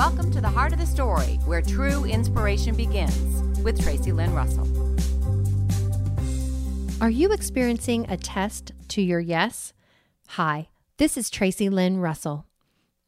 Welcome to the heart of the story, where true inspiration begins with Tracey Lynn Russell. Are you experiencing a test to your yes? Hi, this is Tracey Lynn Russell.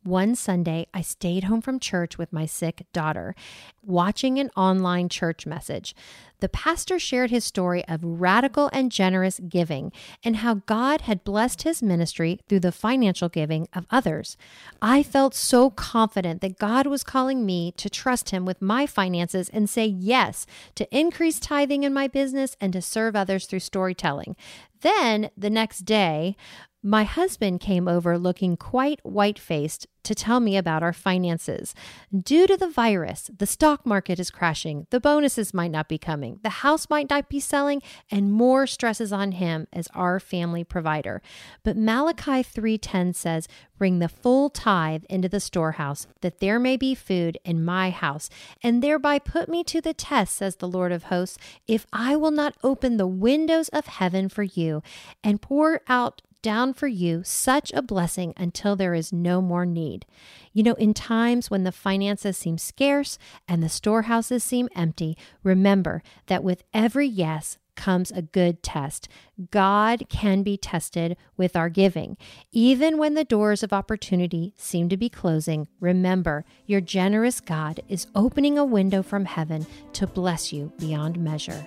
One Sunday, I stayed home from church with my sick daughter, watching an online church message. The pastor shared his story of radical and generous giving and how God had blessed his ministry through the financial giving of others. I felt so confident that God was calling me to trust him with my finances and say yes to increase tithing in my business and to serve others through storytelling. Then the next day, my husband came over looking quite white faced to tell me about our finances. Due to the virus, the stock market is crashing, the bonuses might not be coming, the house might not be selling, and more stresses on him as our family provider. But Malachi 3:10 says, "Bring the full tithe into the storehouse, that there may be food in my house, and thereby put me to the test," says the Lord of hosts, "if I will not open the windows of heaven for you and pour out down for you such a blessing until there is no more need. You know, in times when the finances seem scarce and the storehouses seem empty, remember that with every yes, comes a good test. God can be tested with our giving. Even when the doors of opportunity seem to be closing, remember your generous God is opening a window from heaven to bless you beyond measure.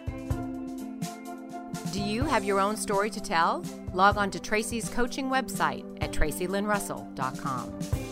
Do you have your own story to tell? Log on to Tracey's coaching website at traceylynnrussell.com.